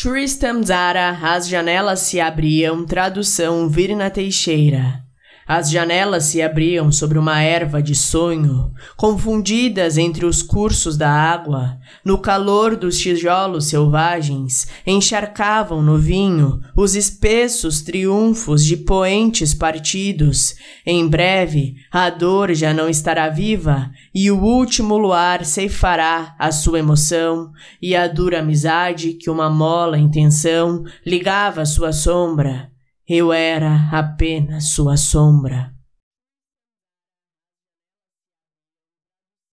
Tristam Zara, as janelas se abriam, tradução Virna Teixeira. As janelas se abriam sobre uma erva de sonho, confundidas entre os cursos da água, no calor dos tijolos selvagens, encharcavam no vinho os espessos triunfos de poentes partidos. Em breve, a dor já não estará viva, e o último luar ceifará a sua emoção, e a dura amizade que uma mola intenção ligava sua sombra eu era apenas sua sombra.